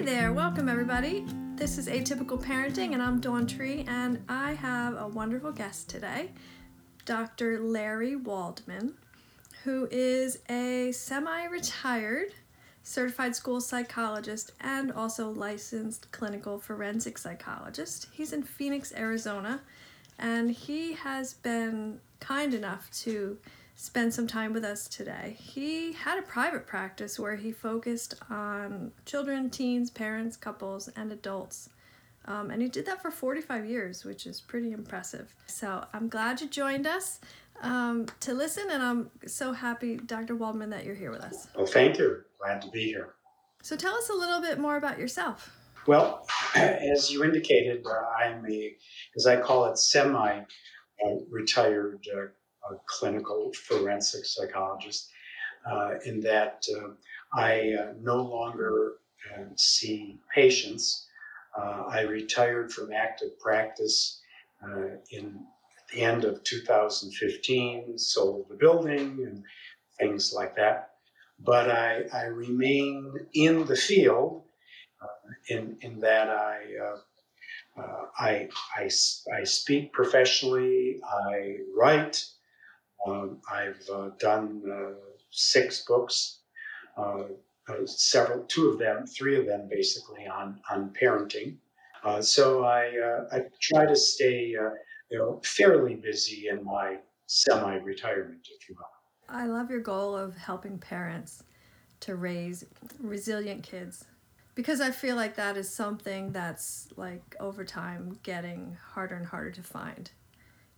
Hey there, welcome everybody. This is Atypical Parenting, and I'm Dawn Tree, and I have a wonderful guest today, Dr. Larry Waldman, who is a semi retired certified school psychologist and also licensed clinical forensic psychologist. He's in Phoenix, Arizona, and he has been kind enough to spend some time with us today. He had a private practice where he focused on children, teens, parents, couples, and adults. Um, and he did that for 45 years, which is pretty impressive. So I'm glad you joined us um, to listen, and I'm so happy, Dr. Waldman, that you're here with us. Well, thank you. Glad to be here. So tell us a little bit more about yourself. Well, as you indicated, uh, I'm a, as I call it, semi uh, retired uh, a clinical forensic psychologist, uh, in that uh, I uh, no longer uh, see patients. Uh, I retired from active practice uh, in the end of 2015, sold the building and things like that. But I, I remain in the field in, in that I uh, I, I, I speak professionally, I write, I've uh, done uh, six books, uh, several, two of them, three of them basically on on parenting. So I I try to stay you know fairly busy in my semi-retirement, if you will. I love your goal of helping parents to raise resilient kids because I feel like that is something that's like over time getting harder and harder to find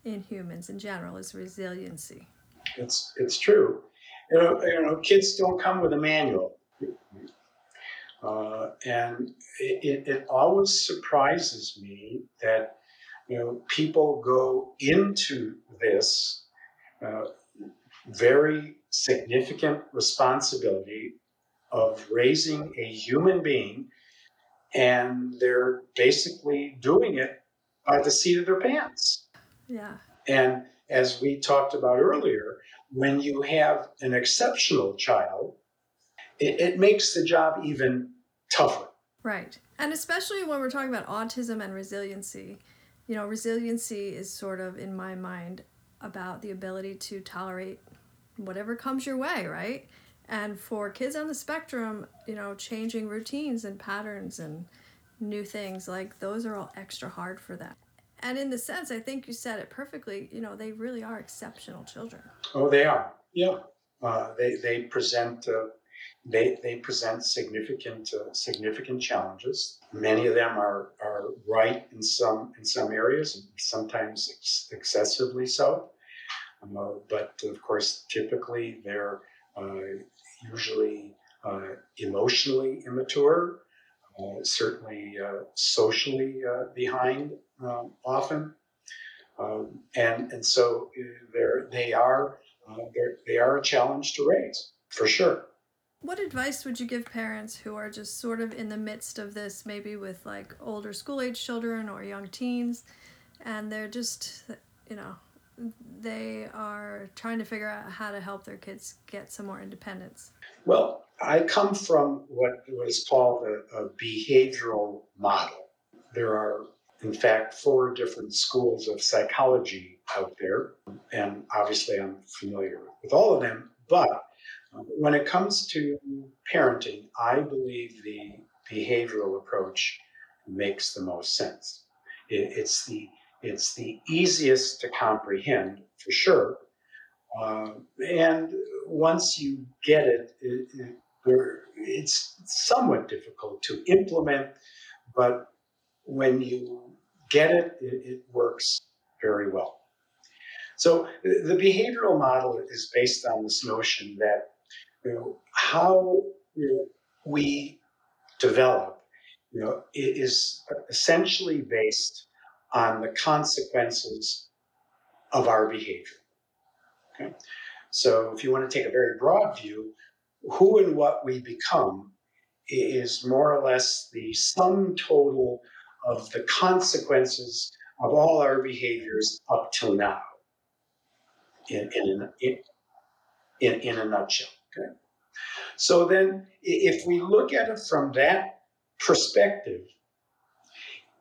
in humans in general is resiliency. It's it's true. You know, you know kids don't come with a manual. Uh, and it, it always surprises me that you know people go into this uh, very significant responsibility of raising a human being, and they're basically doing it by the seat of their pants. Yeah. And as we talked about earlier, when you have an exceptional child, it, it makes the job even tougher. Right. And especially when we're talking about autism and resiliency, you know, resiliency is sort of, in my mind, about the ability to tolerate whatever comes your way, right? And for kids on the spectrum, you know, changing routines and patterns and new things, like those are all extra hard for them and in the sense, I think you said it perfectly. You know, they really are exceptional children. Oh, they are. Yeah, uh, they they present uh, they they present significant uh, significant challenges. Many of them are are right in some in some areas, and sometimes ex- excessively so. Um, uh, but of course, typically they're uh, usually uh, emotionally immature, certainly socially behind um, often, um, and and so uh, they're they are uh, they're, they are a challenge to raise for sure. What advice would you give parents who are just sort of in the midst of this, maybe with like older school age children or young teens, and they're just, you know, they are trying to figure out how to help their kids get some more independence? Well, I come from what was called a, a behavioral model. There are in fact, four different schools of psychology out there. And obviously, I'm familiar with all of them. But uh, when it comes to parenting, I believe the behavioral approach makes the most sense. It, it's the it's the easiest to comprehend for sure. Uh, and once you get it, it, it, it's somewhat difficult to implement, but when you get it, it, it works very well. So the behavioral model is based on this notion that you know, how we develop you know, is essentially based on the consequences of our behavior. Okay? So if you want to take a very broad view, who and what we become is more or less the sum total of the consequences of all our behaviors up till now in, in, in, in, a nutshell. Okay? So then, if we look at it from that perspective,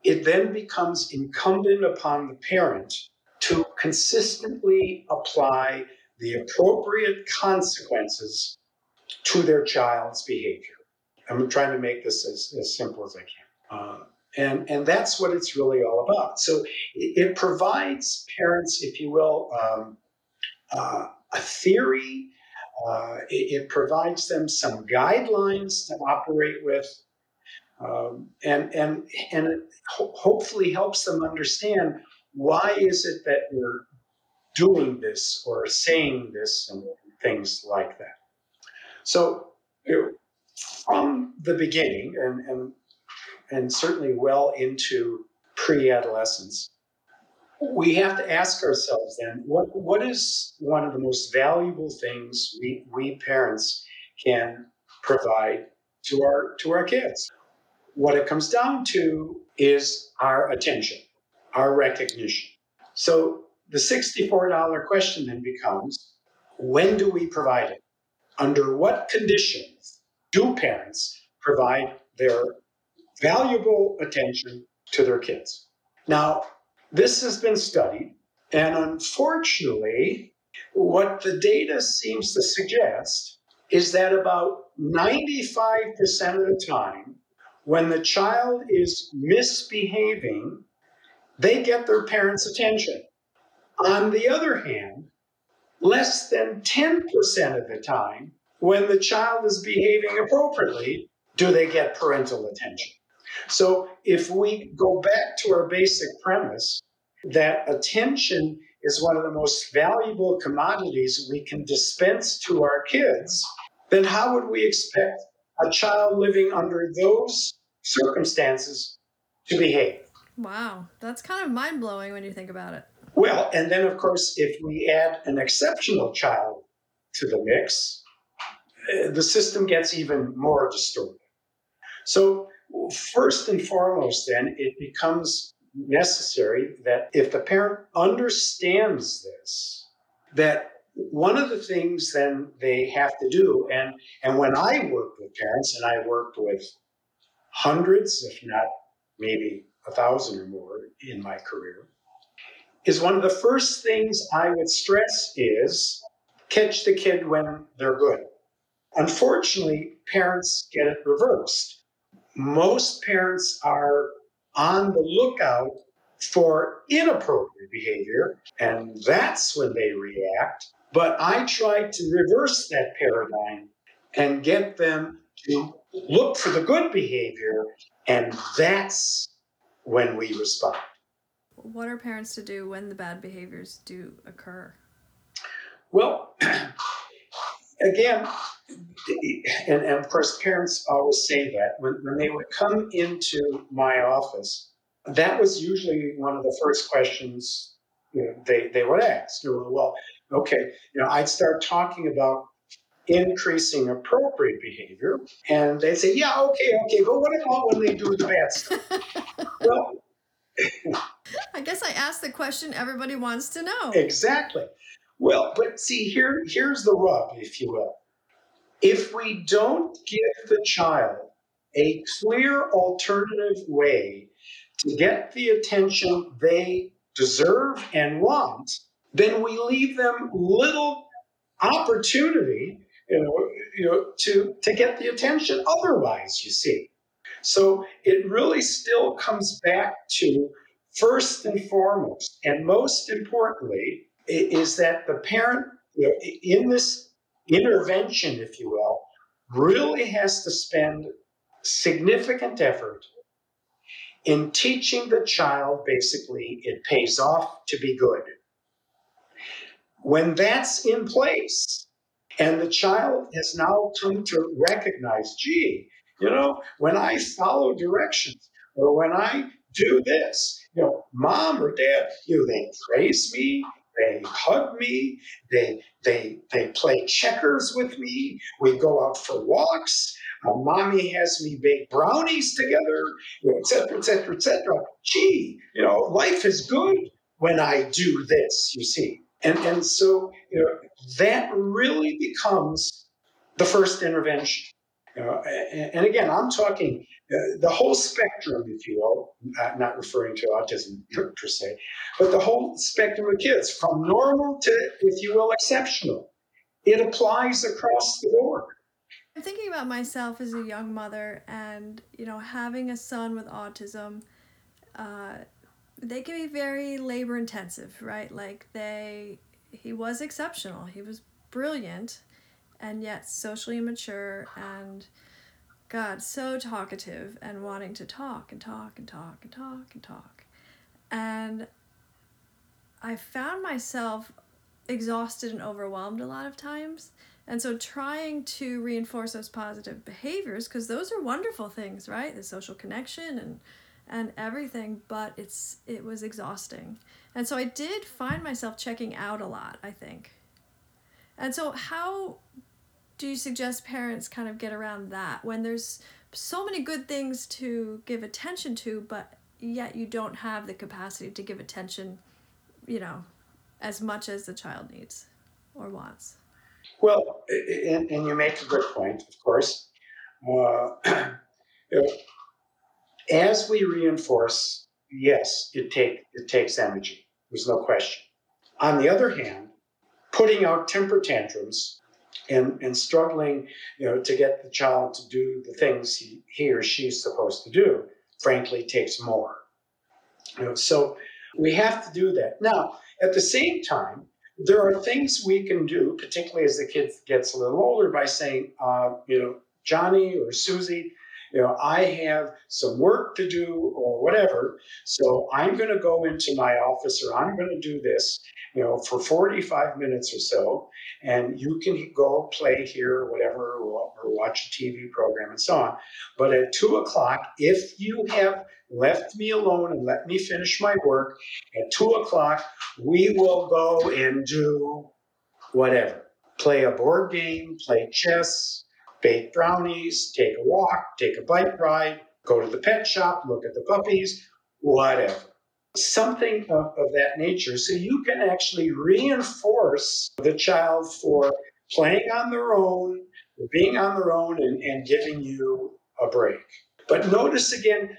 it then becomes incumbent upon the parent to consistently apply the appropriate consequences to their child's behavior. I'm trying to make this as, as simple as I can. Uh, and, and that's what it's really all about. So it, it provides parents, if you will, um, uh, a theory. Uh, it, it, provides them some guidelines to operate with, um, and and and it ho- hopefully helps them understand why is it that we're doing this or saying this and things like that. So from the beginning, and and and certainly well into pre-adolescence, we have to ask ourselves then what, what is one of the most valuable things we, we parents can provide to our to our kids? What it comes down to is our attention our recognition. So the $64 question then becomes when do we provide it? Under what conditions do parents provide their valuable attention to their kids now this has been studied, and unfortunately, what the data seems to suggest is that about 95% of the time, when the child is misbehaving, they get their parents' attention. On the other hand, less than 10% of the time, when the child is behaving appropriately, do they get parental attention. So if we go back to our basic premise that attention is one of the most valuable commodities we can dispense to our kids, then how would we expect a child living under those circumstances to behave? Wow, that's kind of mind blowing when you think about it. Well, and then of course, if we add an exceptional child to the mix, eh, the system gets even more distorted. So First and foremost, then, it becomes necessary that if the parent understands this, that one of the things then they have to do, and, and when I worked with parents, and I worked with hundreds, if not maybe a thousand or more in my career, is one of the first things I would stress is catch the kid when they're good. Unfortunately, parents get it reversed most parents are on the lookout for inappropriate behavior, and that's when they react. But I try to reverse that paradigm and get them to look for the good behavior, and that's when we respond. What are parents to do when the bad behaviors do occur? Well, again, and, and of course, parents always say that when, when they would come into my office, that was usually one of the first questions you know, they, they would ask. You know, well, okay, you know, I'd start talking about increasing appropriate behavior, and they'd say, yeah, okay, okay, but what about when they do the bad stuff? well, I guess I asked the question everybody wants to know. Exactly. Well, but see, here, here's the rub, if you will. If we don't give the child a clear alternative way to get the attention they deserve and want, then we leave them little opportunity, you know, you know, to, to get the attention otherwise, you see. So it really still comes back to first and foremost, and most importantly, is that the parent you know, in this intervention, if you will, really has to spend significant effort in teaching the child basically it pays off to be good. When that's in place, and the child has now come to recognize, gee, you know, when I follow directions or when I do this, you know, mom or dad, you know, they praise me, they hug me. They they they play checkers with me. We go out for walks. Uh, mommy has me bake brownies together, etc., etc., etc. Gee, you know, life is good when I do this. You see, and and so you know that really becomes the first intervention. And, and again, I'm talking the whole spectrum, if you will, uh, not referring to autism per se, but the whole spectrum of kids, from normal to, if you will, exceptional. It applies across the board. I'm thinking about myself as a young mother, and you know, having a son with autism. Uh, they can be very labor intensive, right? Like they, he was exceptional. He was brilliant, and yet socially immature and God, so talkative and wanting to talk and talk and talk and talk and talk. And I found myself exhausted and overwhelmed a lot of times. And so trying to reinforce those positive behaviors because those are wonderful things, right? The social connection and and everything, but it's it was exhausting. And so I did find myself checking out a lot, I think. And so how do you suggest parents kind of get around that when there's so many good things to give attention to, but yet you don't have the capacity to give attention, you know, as much as the child needs or wants? Well, and, and you make a good point, of course. Uh, as we reinforce, yes, it take it takes energy. There's no question. On the other hand, putting out temper tantrums and, and struggling you know, to get the child to do the things he, he or she's supposed to do, frankly, takes more. You know, so we have to do that. Now, at the same time, there are things we can do, particularly as the kid gets a little older, by saying, uh, you know, Johnny or Susie, you know, I have some work to do or whatever. So I'm going to go into my office or I'm going to do this, you know, for 45 minutes or so. And you can go play here or whatever, or, watch a TV program and so on. But at two o'clock, if you have left me alone and let me finish my work, at two o'clock, we will go and do whatever. Play a board game, play chess, bake brownies, take a walk, take a bike ride, go to the pet shop, look at the puppies, whatever. Something of, of that nature. So you can actually reinforce the child for playing on their own, being on their own, and, and giving you a break. But notice again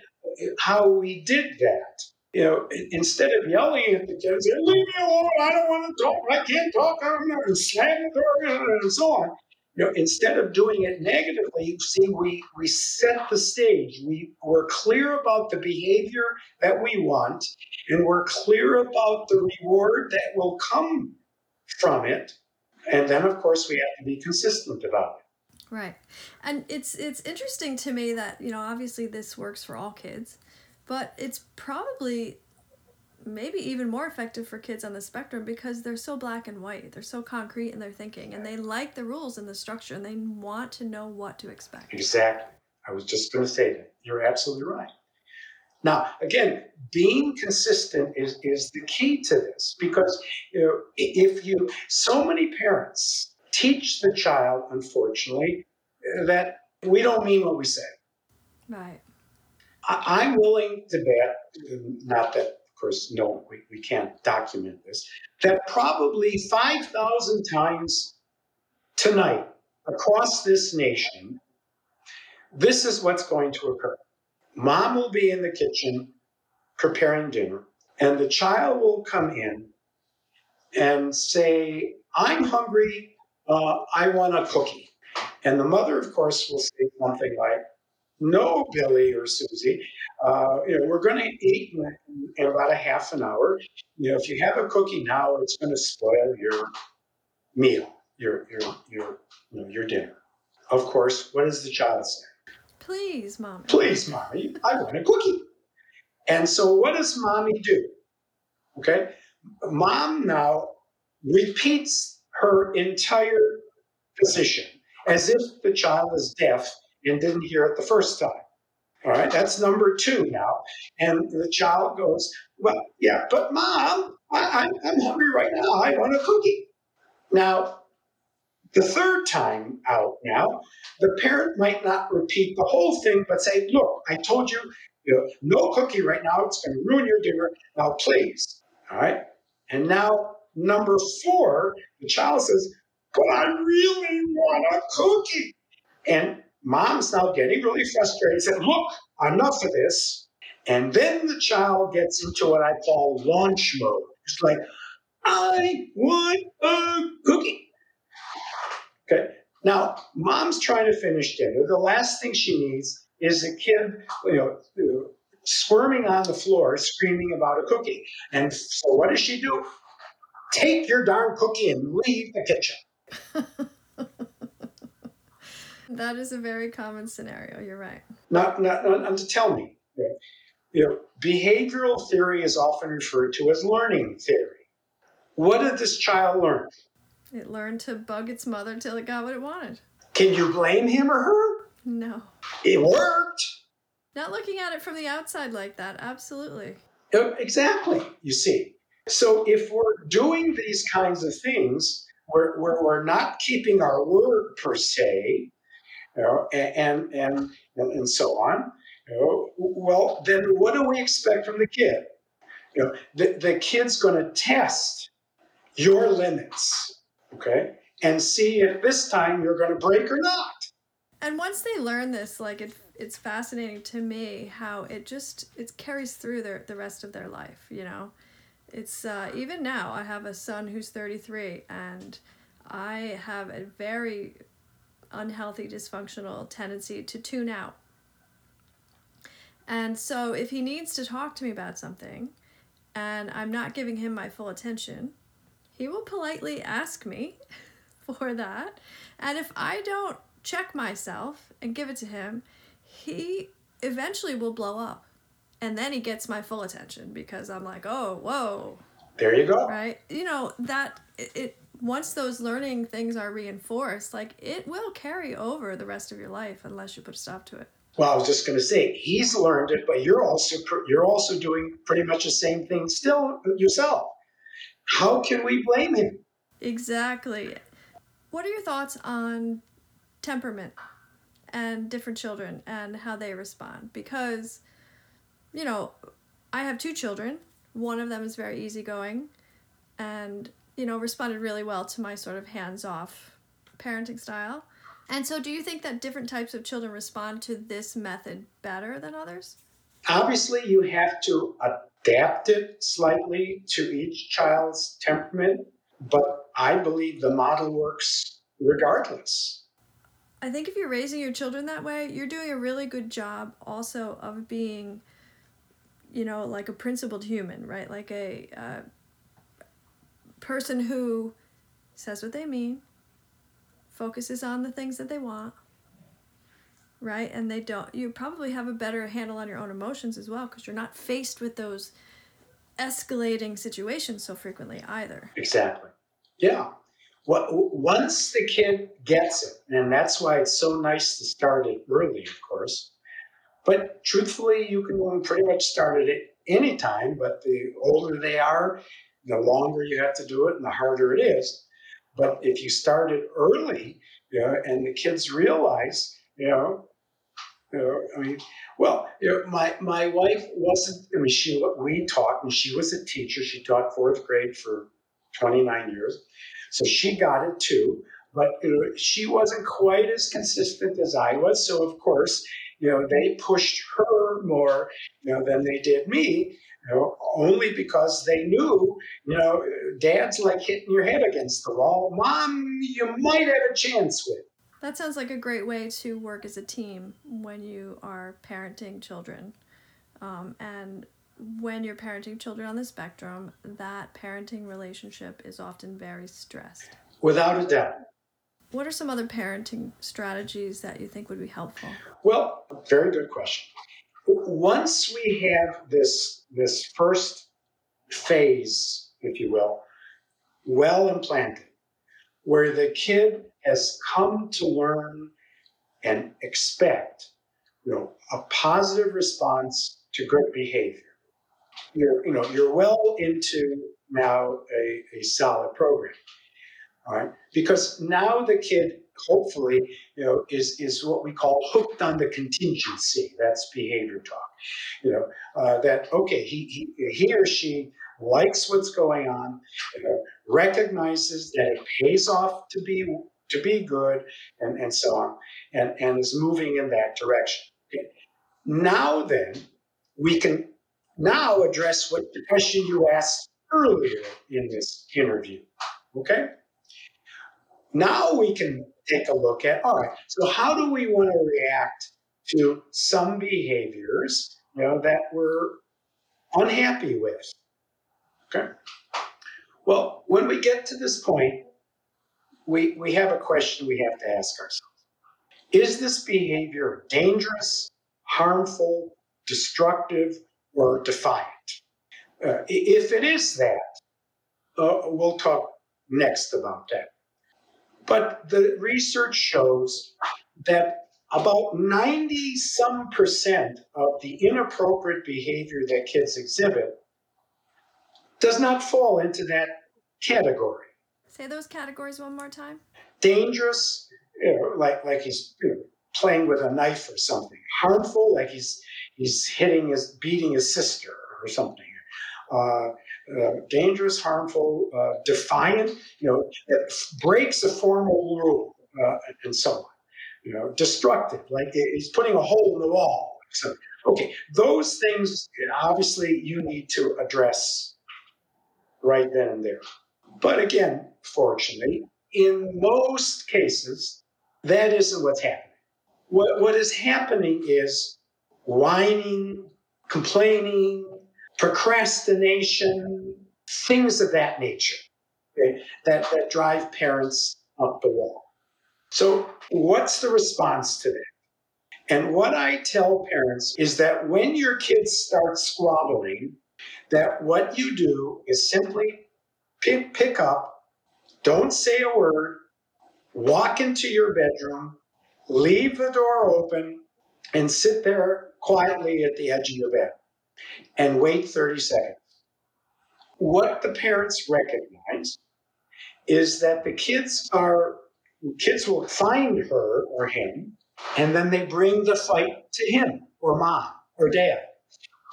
how we did that. You know, instead of yelling at the kids, leave me alone, I don't want to talk, I can't talk, I'm not, and slam the door, and so on you know, instead of doing it negatively, see, we we set the stage. We we're clear about the behavior that we want, and we're clear about the reward that will come from it. And then, of course, we have to be consistent about it. Right, and it's it's interesting to me that you know obviously this works for all kids, but it's probably maybe even more effective for kids on the spectrum because they're so black and white. They're so concrete in their thinking and they like the rules and the structure and they want to know what to expect. Exactly. I was just going to say that. You're absolutely right. Now, again, being consistent is, is the key to this because you know, if you, so many parents teach the child, unfortunately, that we don't mean what we say. Right. I, I'm willing to bet, not that course, no, we, we can't document this, that probably 5,000 times tonight across this nation, this is what's going to occur. Mom will be in the kitchen preparing dinner, and the child will come in and say, I'm hungry, uh, I want a cookie. And the mother, of course, will say something like, no, Billy or Susie, uh, you know, we're going to eat in, in, about a half an hour. You know, if you have a cookie now, it's going to spoil your meal, your your your you know, your dinner. Of course, what does the child say? Please, mommy. Please, mommy, I want a cookie. And so, what does mommy do? Okay, mom now repeats her entire position as if the child is deaf and didn't hear it the first time. All right, that's number two now. And the child goes, Well, yeah, but mom, I, am hungry right now. I want a cookie. Now, the third time out now, the parent might not repeat the whole thing, but say, Look, I told you, you know, no cookie right now. It's going to ruin your dinner. Now, please. All right. And now, number four, the child says, But I really want a cookie. And mom's now getting really frustrated, said, Look, enough of this. And then the child gets into what I call launch mode. It's like, I want a cookie. Okay. Now, mom's trying to finish dinner. The last thing she needs is a kid, you know, squirming on the floor, screaming about a cookie. And so, what does she do? Take your darn cookie and leave the kitchen. that is a very common scenario. You're right. Now, now, now to tell me, you know, behavioral theory is often referred to as learning theory. What did this child learn? It learned to bug its mother till it got what it wanted. Can you blame him or her? No. It worked. Not looking at it from the outside like that, absolutely. Uh, exactly, you see. So if we're doing these kinds of things, where, where we're not keeping our word per se, you know, and, and, and, and so on, you know, well, then what do we expect from the kid? You know, the, the kid's going to test your limits, okay, and see if this time you're going to break or not. And once they learn this, like it, it's fascinating to me how it just it carries through their the rest of their life. You know, it's uh, even now. I have a son who's thirty three, and I have a very unhealthy, dysfunctional tendency to tune out. And so, if he needs to talk to me about something, and I'm not giving him my full attention, he will politely ask me for that. And if I don't check myself and give it to him, he eventually will blow up. And then he gets my full attention because I'm like, oh, whoa. There you go. Right? You know, that it, it once those learning things are reinforced, like it will carry over the rest of your life unless you put a stop to it. Well, I was just going to say he's learned it, but you're also you're also doing pretty much the same thing still yourself. How can we blame him? Exactly. What are your thoughts on temperament and different children and how they respond because you know i have two children one of them is very easygoing and you know responded really well to my sort of hands-off parenting style. And so do you think that different types of children respond to this method better than others? Obviously you have to adapt it slightly to each child's temperament but i believe the model works regardless. I think if you're raising your children that way, you're doing a really good job also of being, you know, like a principled human, right? Like a uh, person who says what they mean, focuses on the things that they want, right? And they don't, you probably have a better handle on your own emotions as well because you're not faced with those escalating situations so frequently either. Exactly. Yeah. What, once the kid gets it, and that's why it's so nice to start it early, of course. But truthfully, you can pretty much start it at any time. But the older they are, the longer you have to do it, and the harder it is. But if you start it early, you know, and the kids realize, you know, you know, I mean, well, you know, my my wife wasn't. I mean, she we taught, and she was a teacher. She taught fourth grade for 29 years. So she got it too, but you know, she wasn't quite as consistent as I was. So of course, you know, they pushed her more, you know, than they did me. You know, only because they knew, you know, dad's like hitting your head against the wall. Mom, you might have a chance with. That sounds like a great way to work as a team when you are parenting children. Um, and when you're parenting children on the spectrum, that parenting relationship is often very stressed. Without a doubt. What are some other parenting strategies that you think would be helpful? Well, very good question. Once we have this this first phase, if you will, well implanted, where the kid has come to learn and expect, you know, a positive response to good behavior. You're you know you're well into now a, a solid program all right? Because now the kid hopefully you know is is what we call hooked on the contingency that's behavior talk you know uh, that okay he, he he or she likes what's going on you know, recognizes that it pays off to be to be good, and, and so on, and, and is moving in that direction. Okay. Now then, we can now address what the question you asked earlier in this interview. Okay? Now we can take a look at all right, so how do we want to react to some behaviors you know that we're unhappy with? Okay. Well, when we get to this point, we, we have a question we have to ask ourselves. Is this behavior dangerous, harmful, destructive, or defiant? Uh, if it is that, uh, we'll talk next about that. But the research shows that about 90 some percent of the inappropriate behavior that kids exhibit does not fall into that category. Say those categories one more time. Dangerous, you know, like like he's you know, playing with a knife or something. Harmful, like he's he's hitting his beating his sister or something. Uh, uh, dangerous, harmful, uh, defiant, you know, it breaks a formal rule, uh, and so on. You know, destructive, like he's putting a hole in the wall. So, okay, those things obviously you need to address right then and there. But again, fortunately, in most cases, that isn't what's happening. What, what is happening is whining, complaining, procrastination, things of that nature okay, that, that drive parents up the wall. So, what's the response to that? And what I tell parents is that when your kids start squabbling, that what you do is simply pick, pick up, don't say a word, walk into your bedroom, leave the door open, and sit there quietly at the edge of your bed and wait 30 seconds. What the parents recognize is that the kids are kids will find her or him and then they bring the fight to him or mom or dad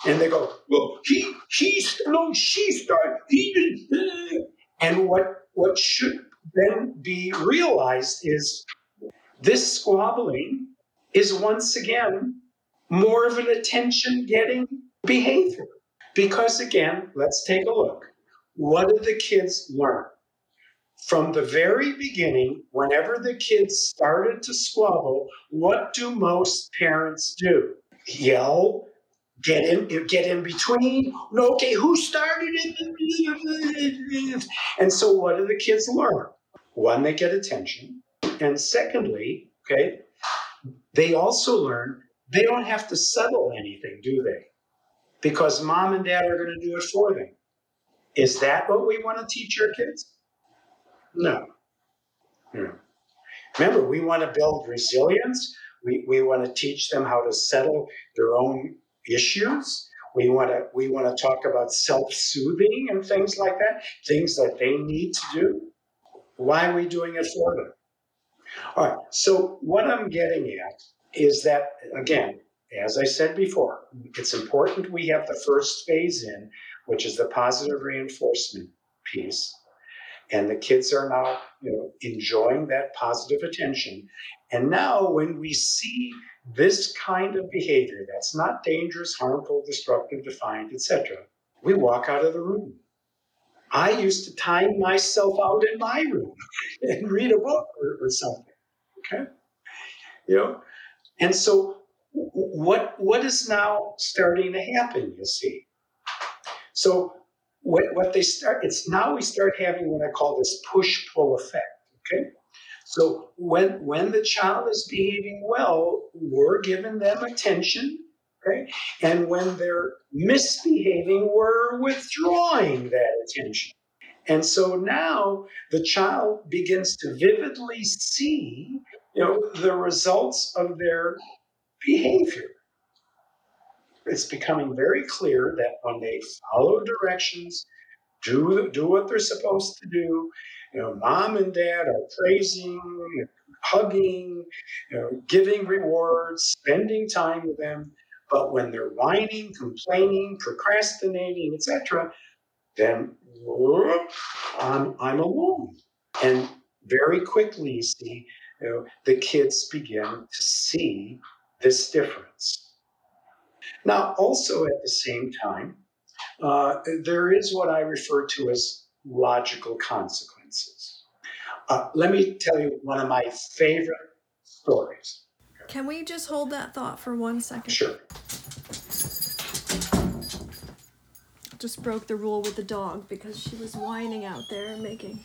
and they go, well, he, he's, no, she started, he did. Uh. And what, what should then be realized is this squabbling is once again more of an attention getting behavior. Because again, let's take a look. What do the kids learn? From the very beginning, whenever the kids started to squabble, what do most parents do? Yell, get in get in between okay who started it and so what do the kids learn one they get attention and secondly okay they also learn they don't have to settle anything do they because mom and dad are going to do it for them is that what we want to teach our kids no no remember we want to build resilience we, we want to teach them how to settle their own issues. We want to we want to talk about self-soothing and things like that, things that they need to do. Why are we doing it for them? All right. So what I'm getting at is that again, as I said before, it's important we have the first phase in, which is the positive reinforcement piece. And the kids are now, you know, enjoying that positive attention. And now when we see this kind of behavior that's not dangerous, harmful, destructive, defiant, etc., we walk out of the room. I used to time myself out in my room and read a book or, or something. Okay, you know, and so what what is now starting to happen? You see, so what what they start it's now we start having what I call this push pull effect. Okay, so when when the child is behaving well, we're giving them attention, okay? And when they're misbehaving, we're withdrawing that attention. And so now the child begins to vividly see, you know, the results of their behavior. It's becoming very clear that when they follow directions, do do what they're supposed to do, you know, mom and dad are praising, hugging, you know, giving rewards, spending time with them. But when they're whining, complaining, procrastinating, etc., then whoop, I'm, I'm alone. And very quickly, you see, you know, the kids begin to see this difference. Now, also at the same time, uh, there is what I refer to as logical consequences. Uh, let me tell you one of my favorite stories. Can we just hold that thought for one second? Sure. Just broke the rule with the dog because she was whining out there and making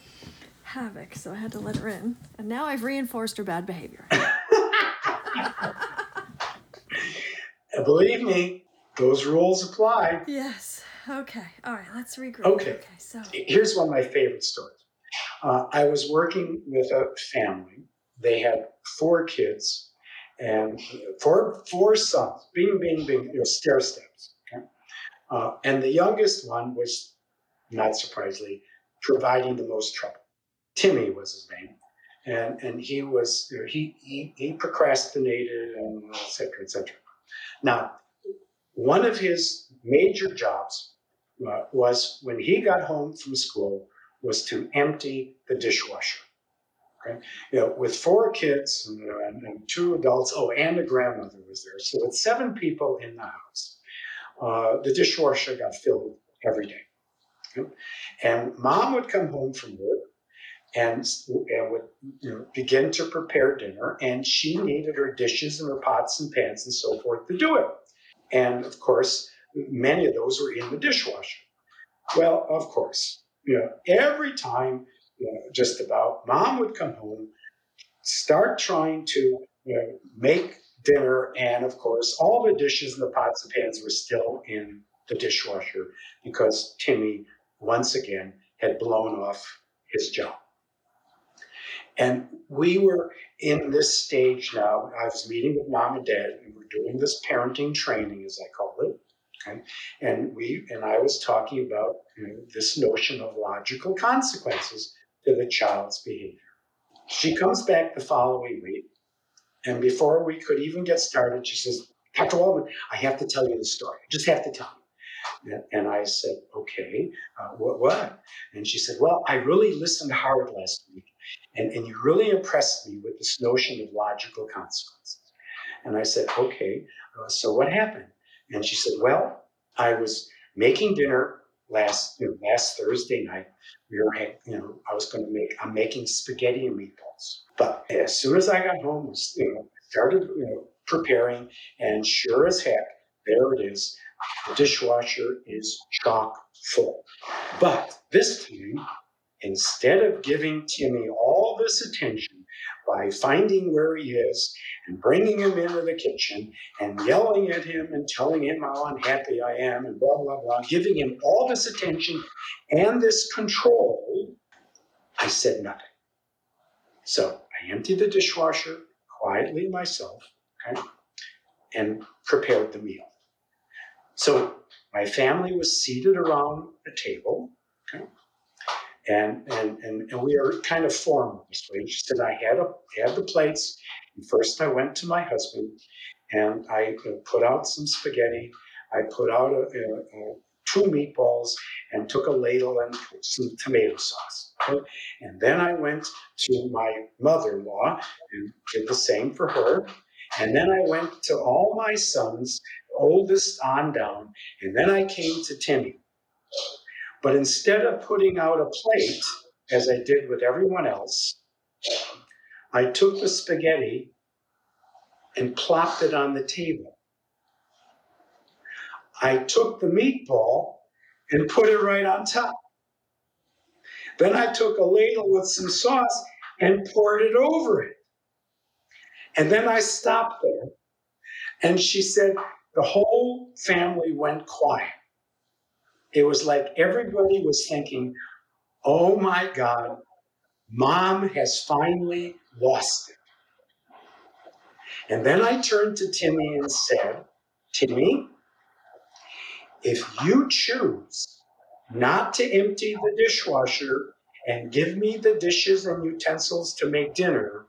havoc, so I had to let her in. And now I've reinforced her bad behavior. Believe me, those rules apply. yes. Okay. All right. Let's regroup. Okay. Okay. So. Here's one of my favorite stories. Uh, I was working with a family. They had four kids and four four sons. Bing, bing, bing. You know, stair steps. Okay? Uh, and the youngest one was, not surprisingly, providing the most trouble. Timmy was his name, and and he was you know, he, he he procrastinated and et cetera, et cetera. Now, one of his major jobs uh, was when he got home from school was to empty the dishwasher. Okay, you know, with four kids and, and, and two adults, oh, and a grandmother was there, so with seven people in the house, uh, the dishwasher got filled every day. Okay? And mom would come home from work and, and would you know, begin to prepare dinner, and she needed her dishes and her pots and pans and so forth to do it. And of course, many of those were in the dishwasher. Well, of course, you know, every time, you know, just about, mom would come home, start trying to you know, make dinner, and of course, all the dishes and the pots and pans were still in the dishwasher because Timmy, once again, had blown off his job. And we were in this stage now. I was meeting with mom and dad, and we're doing this parenting training, as I call it. Okay? And we and I was talking about you know, this notion of logical consequences to the child's behavior. She comes back the following week, and before we could even get started, she says, Dr. Waldman, I have to tell you the story. I just have to tell you. And I said, okay, uh, what, what? And she said, well, I really listened hard last week, and, and you really impressed me with this notion of logical consequences. And I said, okay, uh, so what happened? And she said, well, I was making dinner last you know, last Thursday night. We were, you know, I was going to make. I'm making spaghetti and meatballs. But as soon as I got home, was, you know, started you know, preparing, and sure as heck, there it is. The dishwasher is chock full. But this time, instead of giving Timmy all this attention by finding where he is and bringing him into the kitchen and yelling at him and telling him how unhappy I am and blah, blah, blah, giving him all this attention and this control, I said nothing. So I emptied the dishwasher quietly myself okay, and prepared the meal. So my family was seated around a table. Okay, and, and, and, and we are kind of formal this way. She said, I had, a, had the plates. And first, I went to my husband and I uh, put out some spaghetti. I put out a, a, a two meatballs and took a ladle and some tomato sauce. And then I went to my mother in law and did the same for her. And then I went to all my sons, oldest on down. And then I came to Timmy. But instead of putting out a plate, as I did with everyone else, I took the spaghetti and plopped it on the table. I took the meatball and put it right on top. Then I took a ladle with some sauce and poured it over it. And then I stopped there. And she said, the whole family went quiet. It was like everybody was thinking, oh my God, mom has finally lost it. And then I turned to Timmy and said, Timmy, if you choose not to empty the dishwasher and give me the dishes and utensils to make dinner,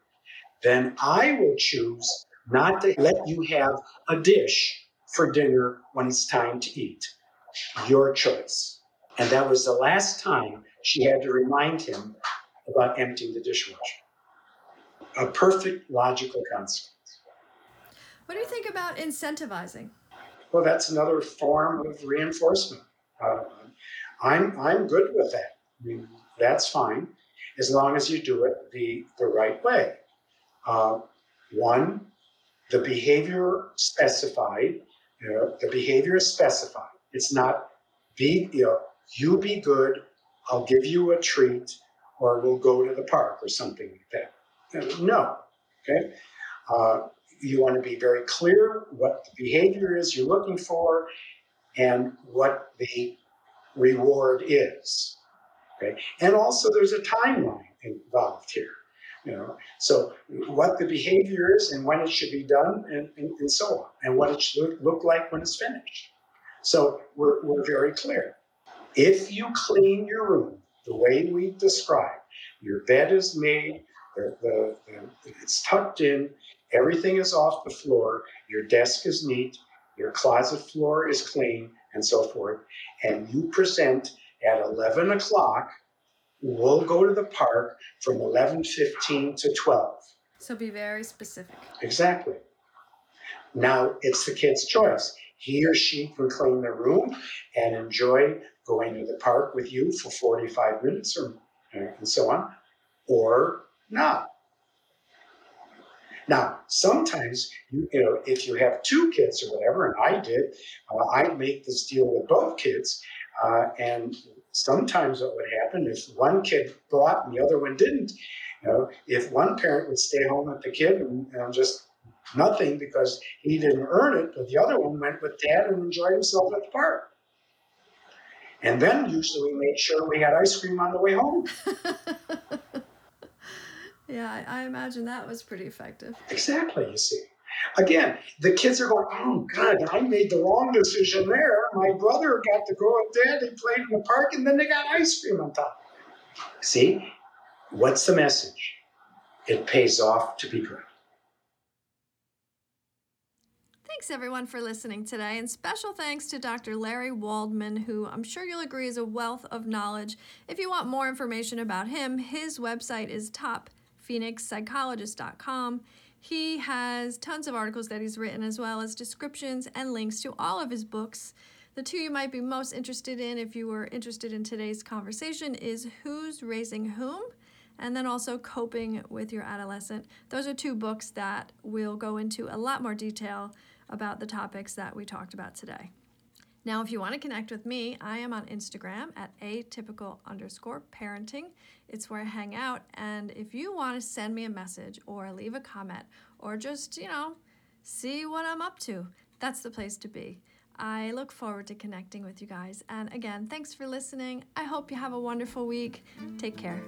then I will choose not to let you have a dish for dinner when it's time to eat. Your choice. And that was the last time she had to remind him about emptying the dishwasher. A perfect logical consequence. What do you think about incentivizing? Well, that's another form of reinforcement. Uh, I'm I'm good with that. I mean, that's fine, as long as you do it the the right way. Uh, one, the behavior specified. You know, the behavior is specified. It's not be you know you be good. I'll give you a treat, or we'll go to the park or something like that. No, okay. Uh, you want to be very clear what the behavior is you're looking for and what the reward is. Okay? And also there's a timeline involved here. You know, so what the behavior is and when it should be done and, and, and so on, and what it should look, look like when it's finished. So we're, we're very clear. If you clean your room the way we described, your bed is made, the, the, the, it's tucked in, everything is off the floor, your desk is neat, your closet floor is clean, and so forth, and you present at 11 o'clock, we'll go to the park from 11.15 to 12. So be very specific. Exactly. Now it's the kid's choice. He or she can clean the room and enjoy going to the park with you for 45 minutes or and so on, or not. Now, sometimes, you, you know, if you have two kids or whatever, and I did, uh, I'd make this deal with both kids. Uh, and sometimes what would happen if one kid brought and the other one didn't, you know, if one parent would stay home with the kid and know, just nothing because he didn't earn it, but the other one went with dad and enjoyed himself at the park. And then usually we made sure we had ice cream on the way home. Yeah, I, I imagine that was pretty effective. Exactly, you see. Again, the kids are going, oh God, I made the wrong decision there. My brother got to go with dad, he played in the park, and then they got ice cream on top. See, what's the message? It pays off to be good. Thanks everyone for listening today, and special thanks to Dr. Larry Waldman, who I'm sure you'll agree is a wealth of knowledge. If you want more information about him, his website is topphoenixpsychologist.com. He has tons of articles that he's written, as well as descriptions and links to all of his books. The two you might be most interested in, if you were interested in today's conversation, is Who's Raising Whom? and then also Coping with Your Adolescent. Those are two books that we'll go into a lot more detail about the topics that we talked about today. Now, if you want to connect with me, I am on Instagram at atypical underscore parenting. It's where I hang out. And if you want to send me a message or leave a comment or just, you know, see what I'm up to, that's the place to be. I look forward to connecting with you guys. And again, thanks for listening. I hope you have a wonderful week. Take care.